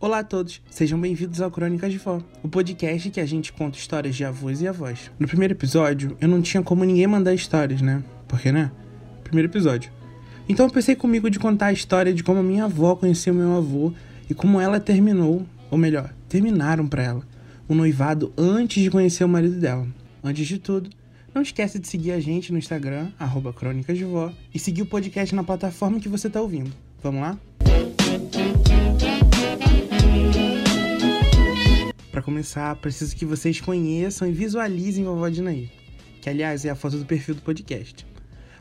Olá a todos, sejam bem-vindos ao Crônicas de Vó, o podcast que a gente conta histórias de avós e avós. No primeiro episódio, eu não tinha como ninguém mandar histórias, né? Porque, né? Primeiro episódio. Então eu pensei comigo de contar a história de como a minha avó conheceu meu avô e como ela terminou, ou melhor, terminaram para ela, o noivado antes de conhecer o marido dela. Antes de tudo, não esquece de seguir a gente no Instagram, arroba Crônicas de Vó, e seguir o podcast na plataforma que você tá ouvindo. Vamos lá? Para começar, preciso que vocês conheçam e visualizem Vovó Dinaí, que aliás é a foto do perfil do podcast.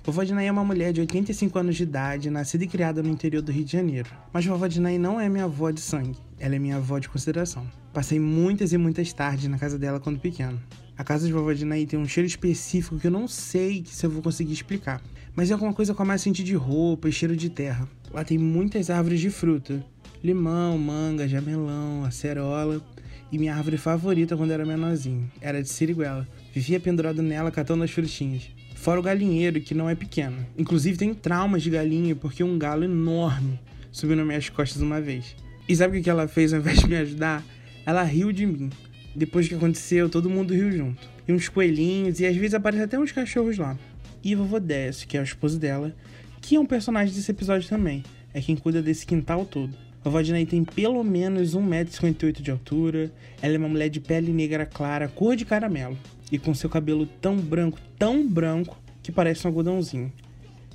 Vovó Dinaí é uma mulher de 85 anos de idade, nascida e criada no interior do Rio de Janeiro. Mas Vovó Dinaí não é minha avó de sangue, ela é minha avó de consideração. Passei muitas e muitas tardes na casa dela quando pequeno. A casa de Vovó Dinaí tem um cheiro específico que eu não sei se eu vou conseguir explicar. Mas é alguma coisa com a mais sentir de roupa e cheiro de terra. Lá tem muitas árvores de fruta. Limão, manga, jamelão, acerola e minha árvore favorita quando era menorzinho. Era de siriguela. Vivia pendurado nela catando as frutinhas. Fora o galinheiro, que não é pequeno. Inclusive tem traumas de galinha porque um galo enorme subiu nas minhas costas uma vez. E sabe o que ela fez ao invés de me ajudar? Ela riu de mim. Depois que aconteceu, todo mundo riu junto. E uns coelhinhos, e às vezes aparecem até uns cachorros lá. E vovô Décio, que é o esposo dela, que é um personagem desse episódio também. É quem cuida desse quintal todo. A vovó Dinaí tem pelo menos 1,58m de altura. Ela é uma mulher de pele negra clara, cor de caramelo. E com seu cabelo tão branco, tão branco, que parece um algodãozinho.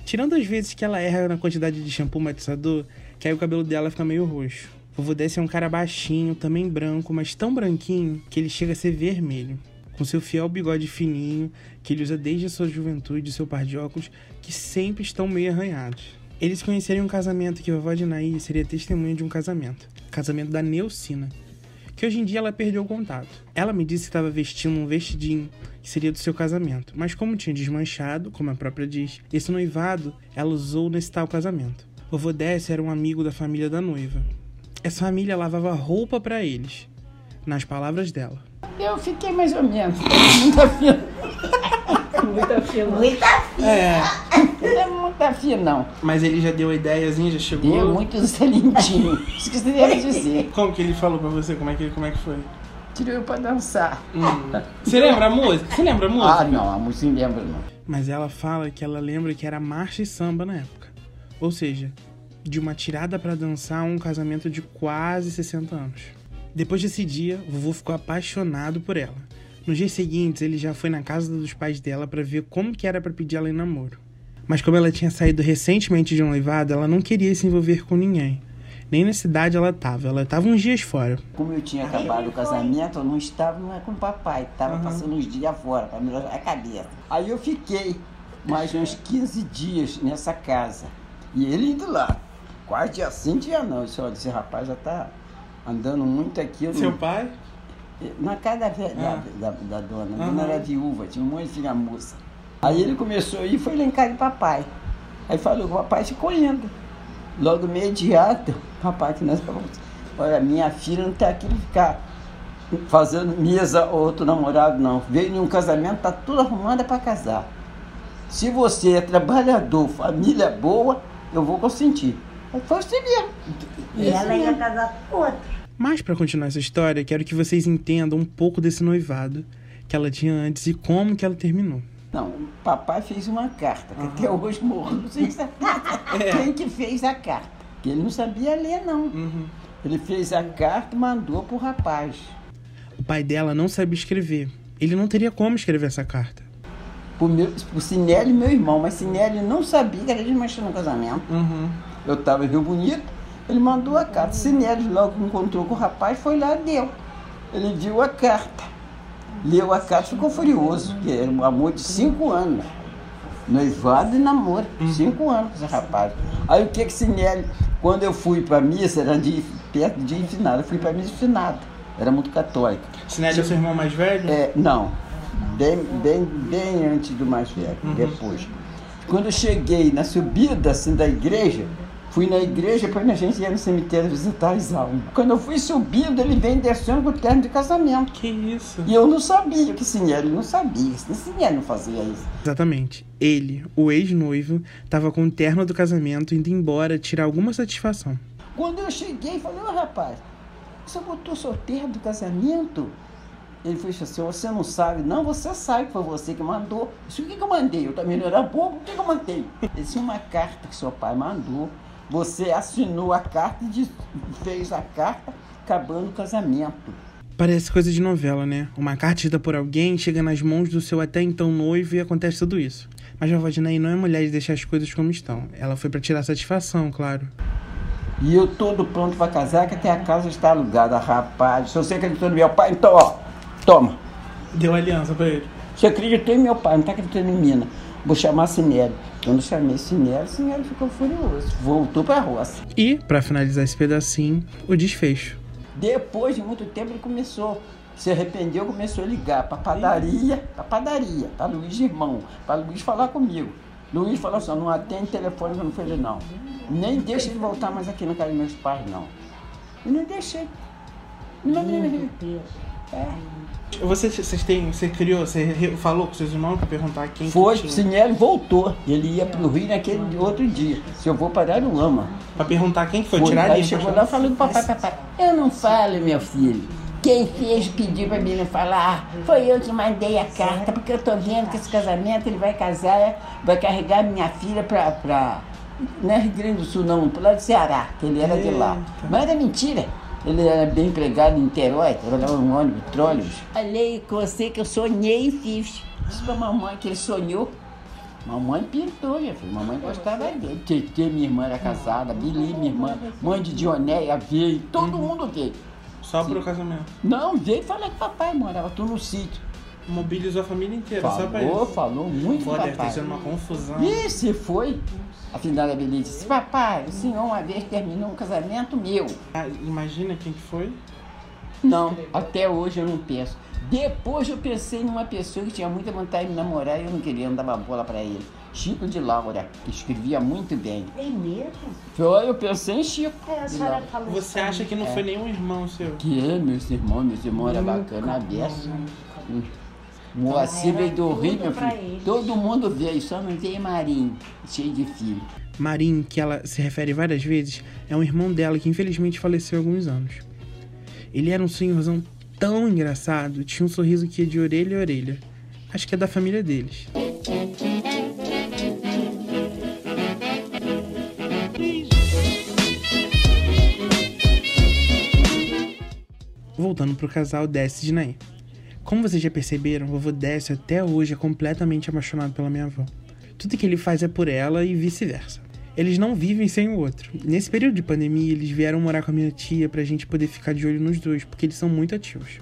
Tirando as vezes que ela erra na quantidade de shampoo matizador, que aí o cabelo dela fica meio roxo. Vovô Décio é um cara baixinho, também branco, mas tão branquinho que ele chega a ser vermelho. Com seu fiel bigode fininho, que ele usa desde a sua juventude, e seu par de óculos, que sempre estão meio arranhados. Eles conheceriam um casamento que a vovó de Naí seria testemunha de um casamento. Casamento da Neucina. Que hoje em dia ela perdeu o contato. Ela me disse que estava vestindo um vestidinho que seria do seu casamento. Mas como tinha desmanchado, como a própria diz, esse noivado ela usou nesse tal casamento. O vovô Décio era um amigo da família da noiva. Essa família lavava roupa para eles. Nas palavras dela. Eu fiquei mais ou menos. Muita fila. Muita fila. Muita fila. É, é muita fila, não. mas ele já deu ideiazinha, já chegou. Deu muito selintinho. Você deve dizer. Como que ele falou pra você? Como é que, como é que foi? Tirou eu pra dançar. Hum. Você lembra a música? Você lembra a música? Ah, não, a música não lembro, não. Mas ela fala que ela lembra que era marcha e samba na época. Ou seja, de uma tirada pra dançar a um casamento de quase 60 anos. Depois desse dia, o vovô ficou apaixonado por ela. Nos dias seguintes, ele já foi na casa dos pais dela pra ver como que era pra pedir ela em namoro. Mas como ela tinha saído recentemente de um noivado, ela não queria se envolver com ninguém. Nem na cidade ela tava, ela tava uns dias fora. Como eu tinha acabado o casamento, eu não estava não com o papai. Estava passando uns dias fora para melhorar a cabeça. Aí eu fiquei mais uns 15 dias nessa casa. E ele indo lá. Quase dia sim, dia não. Eu disse, olha, esse rapaz já tá andando muito aqui. eu não- Seu pai? Na casa da, da, Ah. da, da dona, a dona era viúva, tinha um monte de filha moça. Aí ele começou a ir e foi lá em casa do papai. Aí falou que o papai ficou indo. Logo imediato, o papai que nós falamos, olha, minha filha não está aqui para ficar fazendo mesa ou outro namorado, não. Veio em um casamento, tá tudo arrumada para casar. Se você é trabalhador, família boa, eu vou consentir. Aí foi assim mesmo. E Esse ela ia mesmo. casar com outro. Mas pra continuar essa história, quero que vocês entendam um pouco desse noivado que ela tinha antes e como que ela terminou. Não, o papai fez uma carta, que até hoje morreu sem saber É. quem que fez a carta. Que ele não sabia ler, não. Uhum. Ele fez a carta e mandou pro rapaz. O pai dela não sabia escrever. Ele não teria como escrever essa carta. Pro, meu, Sinelli, meu irmão, mas Sinelli não sabia que era desmanchando no casamento. Uhum. Eu estava em Rio Bonito, ele mandou a carta. Sinelli logo encontrou com o rapaz, foi lá e deu. Ele viu a carta. Leu a carta e ficou furioso, que era um amor de cinco anos. Noivado e namoro, cinco anos com esse rapaz. Aí o que que Sinelli, quando eu fui para missa, era de, perto de finado, eu fui para missa de finado. Era muito católica. Sinelli é seu irmão mais velho? É, não, bem, bem, bem antes do mais velho, depois. Quando eu cheguei na subida assim, da igreja, Fui na igreja, depois a gente ia no cemitério visitar as almas. Quando eu fui subindo, ele vem descendo com o terno de casamento. Que isso? E eu não sabia que Sinelli não sabia. Sinelli não fazia isso. Exatamente. Ele, o ex-noivo, tava com o terno do casamento indo embora tirar alguma satisfação. Quando eu cheguei, falei, ô rapaz, você botou seu terno do casamento? Ele falou assim, você não sabe? Não, você sabe que foi você que mandou. Isso o que, que eu mandei? Eu também não era bobo, o que, que eu mandei? Ele disse, uma carta que seu pai mandou. Você assinou a carta e diz- fez a carta acabando o casamento. Parece coisa de novela, né? Uma carta escrita por alguém chega nas mãos do seu até então noivo e acontece tudo isso. Mas a vovó Dinaí não é mulher de deixar as coisas como estão. Ela foi pra tirar satisfação, claro. E eu todo pronto para casar, que até a casa está alugada, rapaz. Se você acreditou no meu pai, então, ó, toma. Deu aliança pra ele. Você acreditou em meu pai, não está acreditando em mim, não. Vou chamar Sinelli. Quando eu chamei Sinelli, Sinelli ficou furioso. Voltou para a roça. E, pra finalizar esse pedacinho, o desfecho. Depois de muito tempo, ele começou, se arrependeu, começou a ligar para padaria, para padaria, para Luiz Irmão, para Luiz falar comigo. Luiz falou assim, não atende telefone que eu não falei, não. Nem deixa ele voltar mais aqui na casa dos meus pais, não. E não deixei. Não, não, não. É. Você, vocês têm, você criou, você falou com seus irmãos pra perguntar quem Foi, que? Sinelli voltou. Ele ia pro Rio naquele outro dia. Se eu vou para Aruama. Pra perguntar quem que foi, Foi. tirar limpo, chegou lá falando, papai, papai, eu não falo, meu filho. Quem fez pedir para mim não falar foi eu que mandei a carta, porque eu tô vendo que esse casamento ele vai casar, vai carregar minha filha pra. pra não é Rio Grande do Sul, não, pro lado do Ceará, que ele era de lá. Eita. Mas era mentira. Ele era bem empregado em Niterói, trabalhava no ônibus, trólebus. Falei com você que eu sonhei e fiz. Disse pra mamãe que ele sonhou. Mamãe pintou, minha filha. Mamãe gostava dele. Tetê, minha irmã era casada. Bili, minha irmã. Mãe de Dionéia veio. Todo mundo veio. Só pro casamento. Não, veio e falou que papai morava tudo no sítio. Mobilizou a família inteira, só pra Falou, isso. falou muito Pô, deve papai. sido uma confusão. E se foi? Afinal, a Beli disse, papai, o senhor uma vez terminou um casamento meu. Ah, imagina quem que foi? Não, até hoje eu não penso. Depois eu pensei numa pessoa que tinha muita vontade de namorar e eu não queria, não dava bola pra ele. Chico de Laura, que escrevia muito bem. É mesmo? Foi, eu pensei em Chico. É, a senhora falou Você acha que não foi nenhum irmão seu? Que é, meus irmãos, meus irmãos eram bacana, a beça. Moacir Era veio do Rio, meu filho. Todo mundo veio, só não veio Marinho, cheio de filho. Marim, que ela se refere várias vezes, é um irmão dela que infelizmente faleceu há alguns anos. Ele era um senhorzão tão engraçado, tinha um sorriso que ia de orelha a orelha. Acho que é da família deles. Voltando pro casal Décio e Dinaí. Como vocês já perceberam, o vovô Décio até hoje é completamente apaixonado pela minha avó. Tudo que ele faz é por ela e vice-versa. Eles não vivem sem o outro. Nesse período de pandemia, eles vieram morar com a minha tia pra gente poder ficar de olho nos dois, porque eles são muito ativos.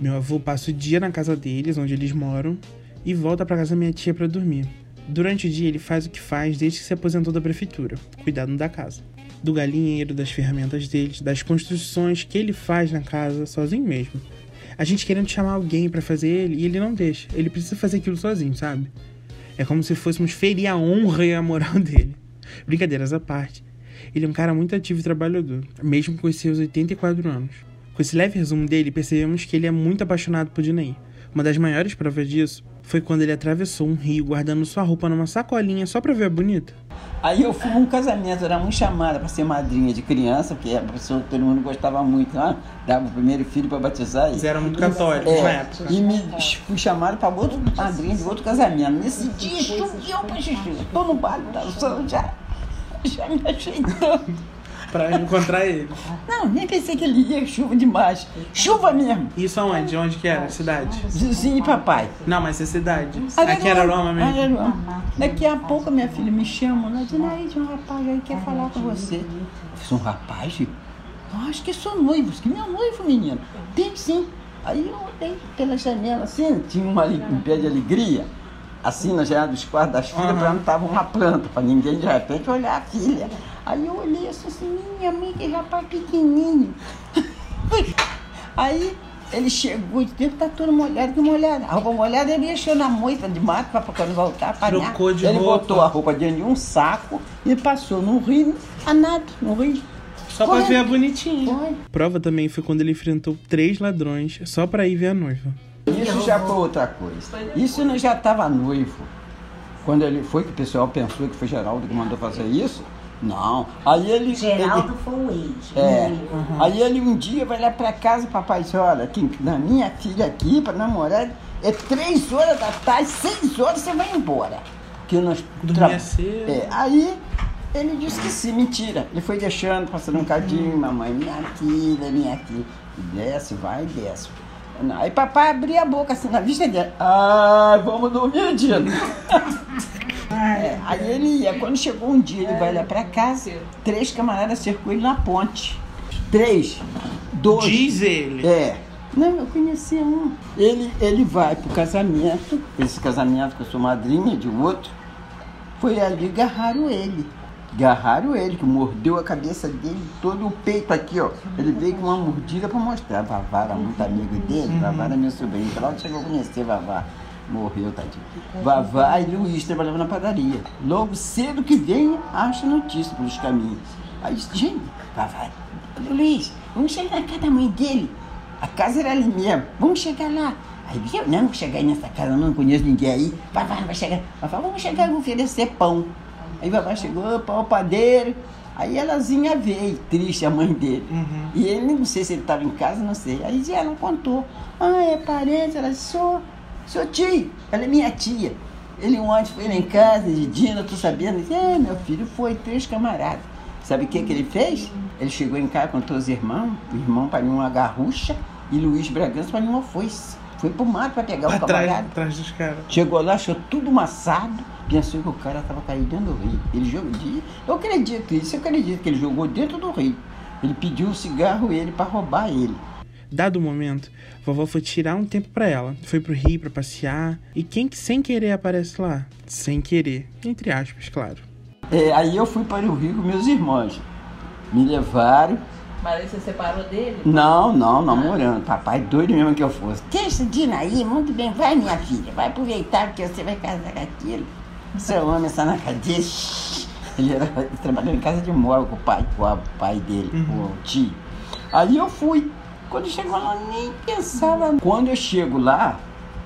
Meu avô passa o dia na casa deles, onde eles moram, e volta pra casa da minha tia pra dormir. Durante o dia, ele faz o que faz desde que se aposentou da prefeitura, cuidando da casa. Do galinheiro, das ferramentas deles, das construções que ele faz na casa sozinho mesmo. A gente querendo chamar alguém pra fazer ele e ele não deixa. Ele precisa fazer aquilo sozinho, sabe? É como se fôssemos ferir a honra e a moral dele. Brincadeiras à parte. Ele é um cara muito ativo e trabalhador, mesmo com seus 84 anos. Com esse leve resumo dele, percebemos que ele é muito apaixonado por Dinaí. Uma das maiores provas disso foi quando ele atravessou um rio guardando sua roupa numa sacolinha só pra ver a bonita. Aí eu fui num casamento, era muito chamada para ser madrinha de criança, porque a pessoa que todo mundo gostava muito, né? dava o primeiro filho para batizar. Eles eram muito católicos na É, época. e me fui chamado para outro madrinha de outro casamento. Nesse dia choveu pra xixi. Tô no baile dançando já. Já me achei tanto. Pra encontrar ele. Não, nem pensei que ele ia, chuva demais. Chuva mesmo. Isso aonde? Onde que era? Cidade? Vizinho e papai. Não, mas é cidade. Aqui era Roma mesmo. Araruama. Daqui a pouco minha filha me chama, ela diz, aí tem um rapaz aí que quer falar com você. Eu fiz um rapaz? Acho que sou noivo, que meu noivo, menino. Tem sim. Aí eu olhei pela janela assim, tinha uma, um pé de alegria, assim na janela dos quartos das filhas, Aham. plantava uma planta, para ninguém de repente olhar a filha. Aí eu olhei assim, assim minha mãe, que rapaz pequenininho. Aí Ele chegou e disse, tá tudo molhado, que molhado. A roupa molhada, ele encheu na moita de mato para quando voltar apanhar. Trocou de ele roupa. botou a roupa dentro de um saco e passou no rio, a nada, no rio. Só pra Foi. ver a bonitinha. Foi. Prova também foi quando ele enfrentou três ladrões só pra ir ver a noiva. Isso já foi outra coisa. Isso não já estava noivo. Quando ele foi, que o pessoal pensou que foi Geraldo que mandou fazer isso. Não. Aí ele. Geraldo foi o ex. É. Uhum. Aí ele um dia vai lá pra casa, papai disse, olha, aqui, na minha filha aqui, pra namorar, é três horas da tarde, seis horas você vai embora. Que nós Dormia cedo. É, aí ele disse que sim, mentira. Ele foi deixando, passando um cadinho, mamãe, minha filha, minha filha. E desce, vai e desce. Aí papai abria a boca assim na vista dele. Ah, vamos dormir, Dino. É, aí ele ia. Quando chegou um dia, ele vai lá pra casa, três camaradas cercou ele na ponte. Três. Dois. Diz ele. É. Não, eu conheci um. Ele, ele vai pro casamento, esse casamento que eu sou madrinha de outro, foi ali agarraram ele. Agarraram ele, que mordeu a cabeça dele, todo o peito aqui, ó. Ele veio com uma mordida pra mostrar. Vavá era muito amigo dele, Vavá era meu sobrinho. Claudio chegou a conhecer Vavá. Morreu, tadinho. Vavá e Luiz trabalhavam na padaria. Logo cedo que vem, acha notícia pelos caminhos. Aí disse, gente, Vavá, Luiz, vamos chegar na casa da mãe dele. A casa era ali mesmo. Vamos chegar lá. Aí eu não vou chegar aí nessa casa, não conheço ninguém aí. Vai, vai, vai chegar. Vai, vamos chegar e vou oferecer pão. Aí papai chegou, pão, padeiro. Aí elazinha veio, triste, a mãe dele. Uhum. E ele, não sei se ele estava em casa, não sei. Aí ela contou. Ah, é parente, ela disse, sou tio, ela é minha tia. Ele ontem foi lá em casa, de Dina, tô sabendo. Ele disse, é, meu filho, foi, três camaradas. Sabe o que, que ele fez? Ele chegou em casa com todos os irmãos, o irmão para uma garrucha e Luiz Bragança para uma foice. Foi pro mato para pegar o Atrás, camarada. atrás dos caras. Chegou lá, achou tudo maçado, pensou que o cara estava caído dentro do rio. Ele jogou, de- eu acredito isso, eu acredito que ele jogou dentro do rio. Ele pediu um cigarro ele para roubar ele. Dado o momento, vovó foi tirar um tempo pra ela. Foi pro rio pra passear. E quem que sem querer aparece lá? Sem querer. Entre aspas, claro. É, aí eu fui para o rio com meus irmãos. Me levaram. Mas aí você separou dele? Não, não, namorando. Papai doido mesmo que eu fosse. Deixa Dina aí, muito bem, vai minha filha, vai aproveitar porque você vai casar com aquilo. Seu homem está na cadeia. Ele, era, trabalhou em casa de móvel com o pai, com o pai dele, com o tio. Aí eu fui. Quando chegou lá, nem pensava. Quando eu chego lá,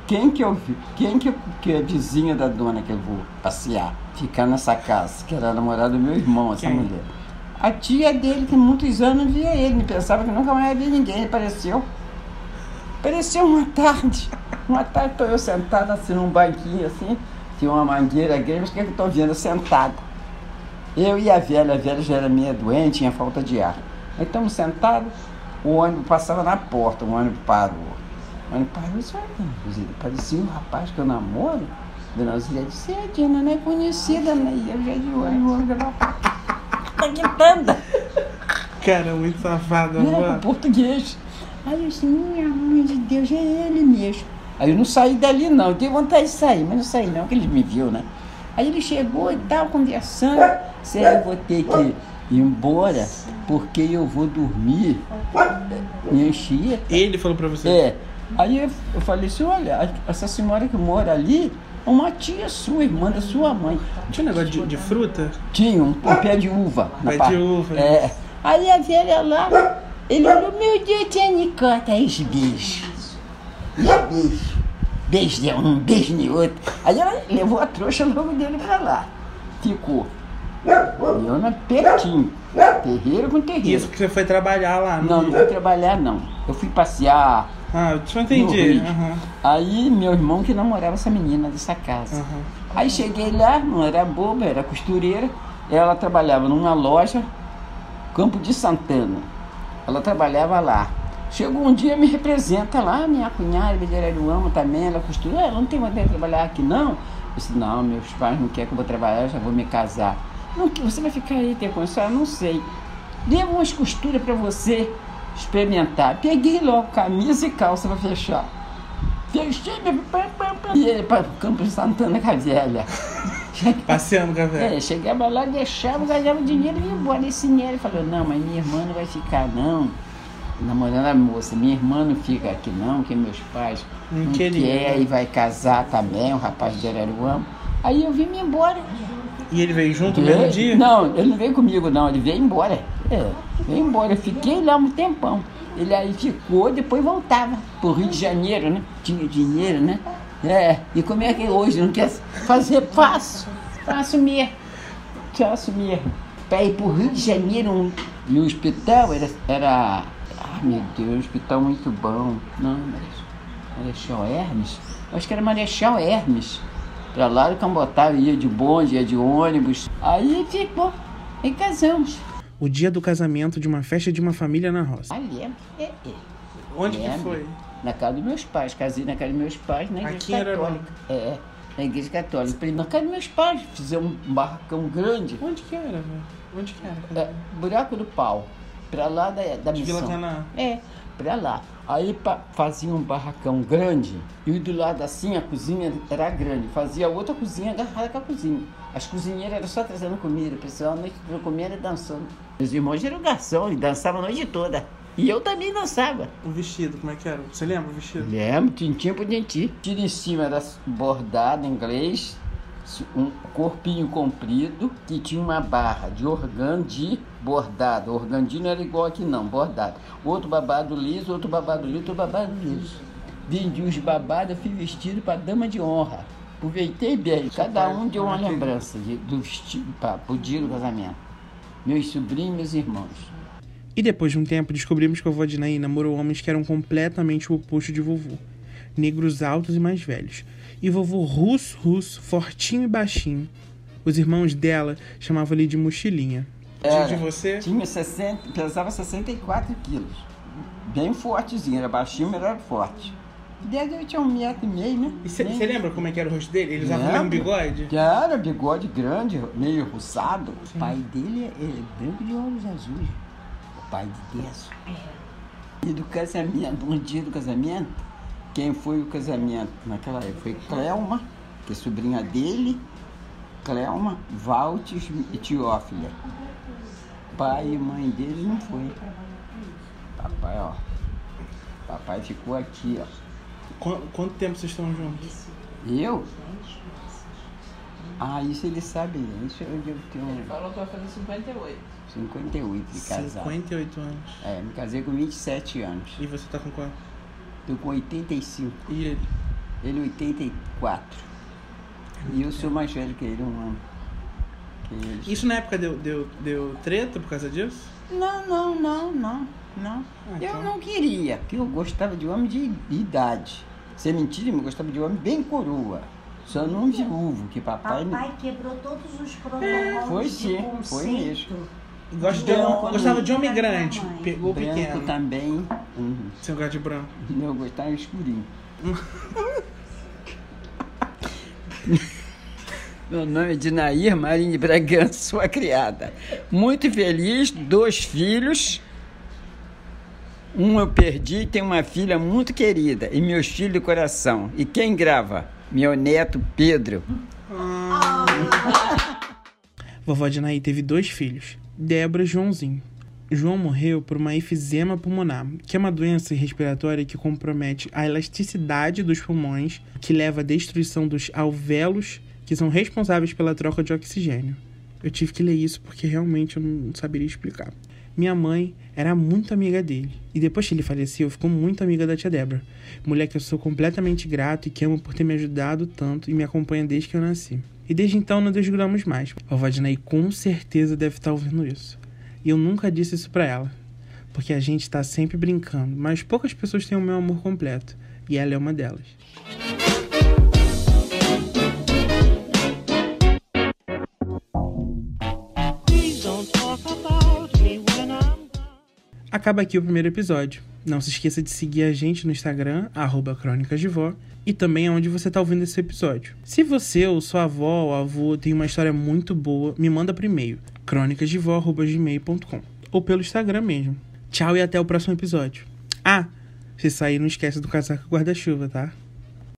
quem que eu vi? Quem que, eu- que é vizinha da dona que eu vou passear? Ficar nessa casa, que era a namorada do meu irmão, essa Quem? mulher. A tia dele, que muitos anos via ele, pensava que nunca mais ia ver ninguém. Ele apareceu. Apareceu uma tarde. Uma tarde estou eu sentada assim num banquinho assim, tinha uma mangueira grande, mas o que é que eu estou vendo sentada? Eu e a velha, a velha já era meio doente, tinha falta de ar. Aí estamos sentados, o ônibus passava na porta, o ônibus parou. O ônibus parou e disse, olha, parecia um rapaz que eu namoro. Dona Zilda disse, é, Dina, não é conhecida, né? E eu já de dela. Tá gritando. Cara, muito safado, É, com vovó. português. Aí eu disse, minha mãe de Deus, é ele mesmo. Aí eu não saí dali não, eu tenho vontade de sair, mas não saí não, porque ele me viu, né? Aí ele chegou e tal, conversando. Se eu vou ter que embora, porque eu vou dormir em Anchieta. Ele falou pra você. É. Aí eu, falei assim, olha, essa senhora que mora ali é uma tia sua, irmã da sua mãe. Tinha um negócio de, de fruta? Tinha um, um pé de uva. na Pé de parte- uva. É. Aí a velha lá, ele olhou, meu Deus, tia Nicota, aí os. E é beijo. Beijo de um, beijo de outro. Aí ela levou a trouxa logo dele pra lá. Ficou. E eu na pertinho. Terreiro com terreiro. Isso que você foi trabalhar lá, Não, não fui trabalhar não. Eu fui passear. Ah, eu no entendi. Aham, Aí meu irmão que namorava essa menina dessa casa. aham. Aí cheguei lá, não era boba, era costureira. Ela trabalhava numa loja, Campo de Santana. Ela trabalhava lá. Chegou um dia, me representa lá, minha cunhada, eu amo também, ela costura. Ela não tem vontade de trabalhar aqui, não? Eu disse, não, meus pais não querem que eu vou trabalhar, eu já vou me casar. Não, você vai ficar aí, ter condição? Eu não sei. Devo umas costuras para você experimentar. Peguei logo camisa e calça para fechar. Fechei, meu e ele para o Campo de Santana com a velha. Passeando com a velha. É, chegava lá, deixava, ganhava dinheiro e ia embora. Esse dinheiro ele falou, não, mas minha irmã não vai ficar, não. namorando a moça. Minha irmã não fica aqui não, que meus pais Não não quer, aí vai casar também, o rapaz de Araruama. Aí eu vim me embora. E ele veio junto no mesmo dia? Não, ele não veio comigo não, ele veio embora. É, veio embora. Eu fiquei lá um tempão. Ele aí ficou, depois voltava pro Rio de Janeiro, né? Tinha dinheiro, né? É, e como é que hoje não quer fazer? Faço, faço mesmo. Faço mesmo. Pra ir pro Rio de Janeiro, um, e o hospital era, era. Ah, meu Deus, um hospital muito bom. Não. Marechal Hermes? Acho que era Marechal Hermes. Pra lá do Cambotá, ia de bonde, ia de ônibus. Aí ficou. E casamos. O dia do casamento de uma festa de uma família na roça. Ah, lembro. É, é. Onde que Lembro. foi? Na casa dos meus pais. Casei na casa dos meus pais, na igreja Aqui católica. É, na igreja católica. Na casa dos meus pais. Fizemos um barracão grande. Onde que era, velho? Onde que era? É, buraco do pau. Pra lá da, da De Vila missão. Canaã. É, pra lá. Aí fazia um barracão grande e do lado assim a cozinha era grande. Fazia outra cozinha agarrada com a cozinha. As cozinheiras eram só trazendo comida, o pessoal a noite toda comendo e dançando. Meus irmãos eram garçom e dançavam a noite toda. E eu também dançava. O vestido, como é que era? Você lembra o vestido? Lembro, tintim por tintim. Tiro em cima era bordado em inglês, um corpinho comprido que tinha uma barra de organdi bordado. Organdi não era igual aqui não, bordado. Outro babado liso, outro babado liso, outro babado liso. Vendi os babados, eu fui vestido para dama de honra. Aproveitei bem. Cada um deu uma lembrança de- do vestido para o dia do casamento. Meus sobrinhos meus irmãos. E depois de um tempo, descobrimos que a vovó Dinaí namorou homens que eram completamente o oposto de vovô. Negros altos e mais velhos. E vovô russo, russo, fortinho e baixinho. Os irmãos dela chamavam ele de mochilinha. Era. De você? Tinha 60, pesava 64 quilos. Bem fortezinho, era baixinho, mas era forte. Desde eu tinha um metro e meio, né? E você lembra como é que era o rosto dele? Ele usava o mesmo Lembro. bigode? Que Era bigode grande, meio ruçado. O pai dele é, é branco de olhos azuis. O pai de Deus. E do casamento, um dia do casamento, quem foi o casamento naquela época? Foi Clelma, que é sobrinha dele, Clelma, Valtes e Teófila. Pai e mãe dele não foi. Papai, ó. Papai ficou aqui, ó. Qu- Quanto tempo vocês estão juntos? Eu? Ah, isso ele sabe. Isso eu devo ter Ele falou que vai fazer 58. 58 de casado. 58 anos. É, me casei com 27 anos. E você tá com quanto? Tô com 85. E ele? Ele 84. E eu sou mais velho que ele, um ano. Que ele. Isso na época deu, deu, deu treta por causa disso? Não, não, não, não, não. Ah, Eu então. não queria, porque eu gostava de homem de idade. Sem mentira, eu gostava de homem bem coroa. Só não viúvo, que papai... me- Papai quebrou todos os protocolos Foi de sim, conceito. foi mesmo. Gosto de, Branco, gostava de homem grande. Pegou Branco pequeno. também. Uhum. Você gosta de branco. Eu gostava escurinho. Meu nome é Dinair Marinho Bragança, sua criada. Muito feliz, dois filhos. Um eu perdi, tenho uma filha muito querida e meus filhos de coração. E quem grava? Meu neto Pedro. Vovó Dinaí teve dois filhos, Débora e Joãozinho. João morreu por uma efizema pulmonar, que é uma doença respiratória que compromete a elasticidade dos pulmões, que leva à destruição dos alvéolos, que são responsáveis pela troca de oxigênio. Eu tive que ler isso porque realmente eu não saberia explicar. Minha mãe era muito amiga dele, e depois que ele faleceu, ficou muito amiga da tia Débora, mulher que eu sou completamente grato e que amo por ter me ajudado tanto e me acompanha desde que eu nasci. E desde então não desgrudamos mais. A vovó Dinaí com certeza deve estar ouvindo isso. E eu nunca disse isso pra ela, porque a gente tá sempre brincando, mas poucas pessoas têm o meu amor completo, e ela é uma delas. Acaba aqui o primeiro episódio. Não se esqueça de seguir a gente no Instagram, arroba Crônicas de Vó, e também aonde você está ouvindo esse episódio. Se você ou sua avó ou avô tem uma história muito boa, me manda por e-mail, crônicasdevó.gmail.com ou pelo Instagram mesmo. Tchau e até o próximo episódio. Ah, se sair, não esquece do casaco guarda-chuva, tá?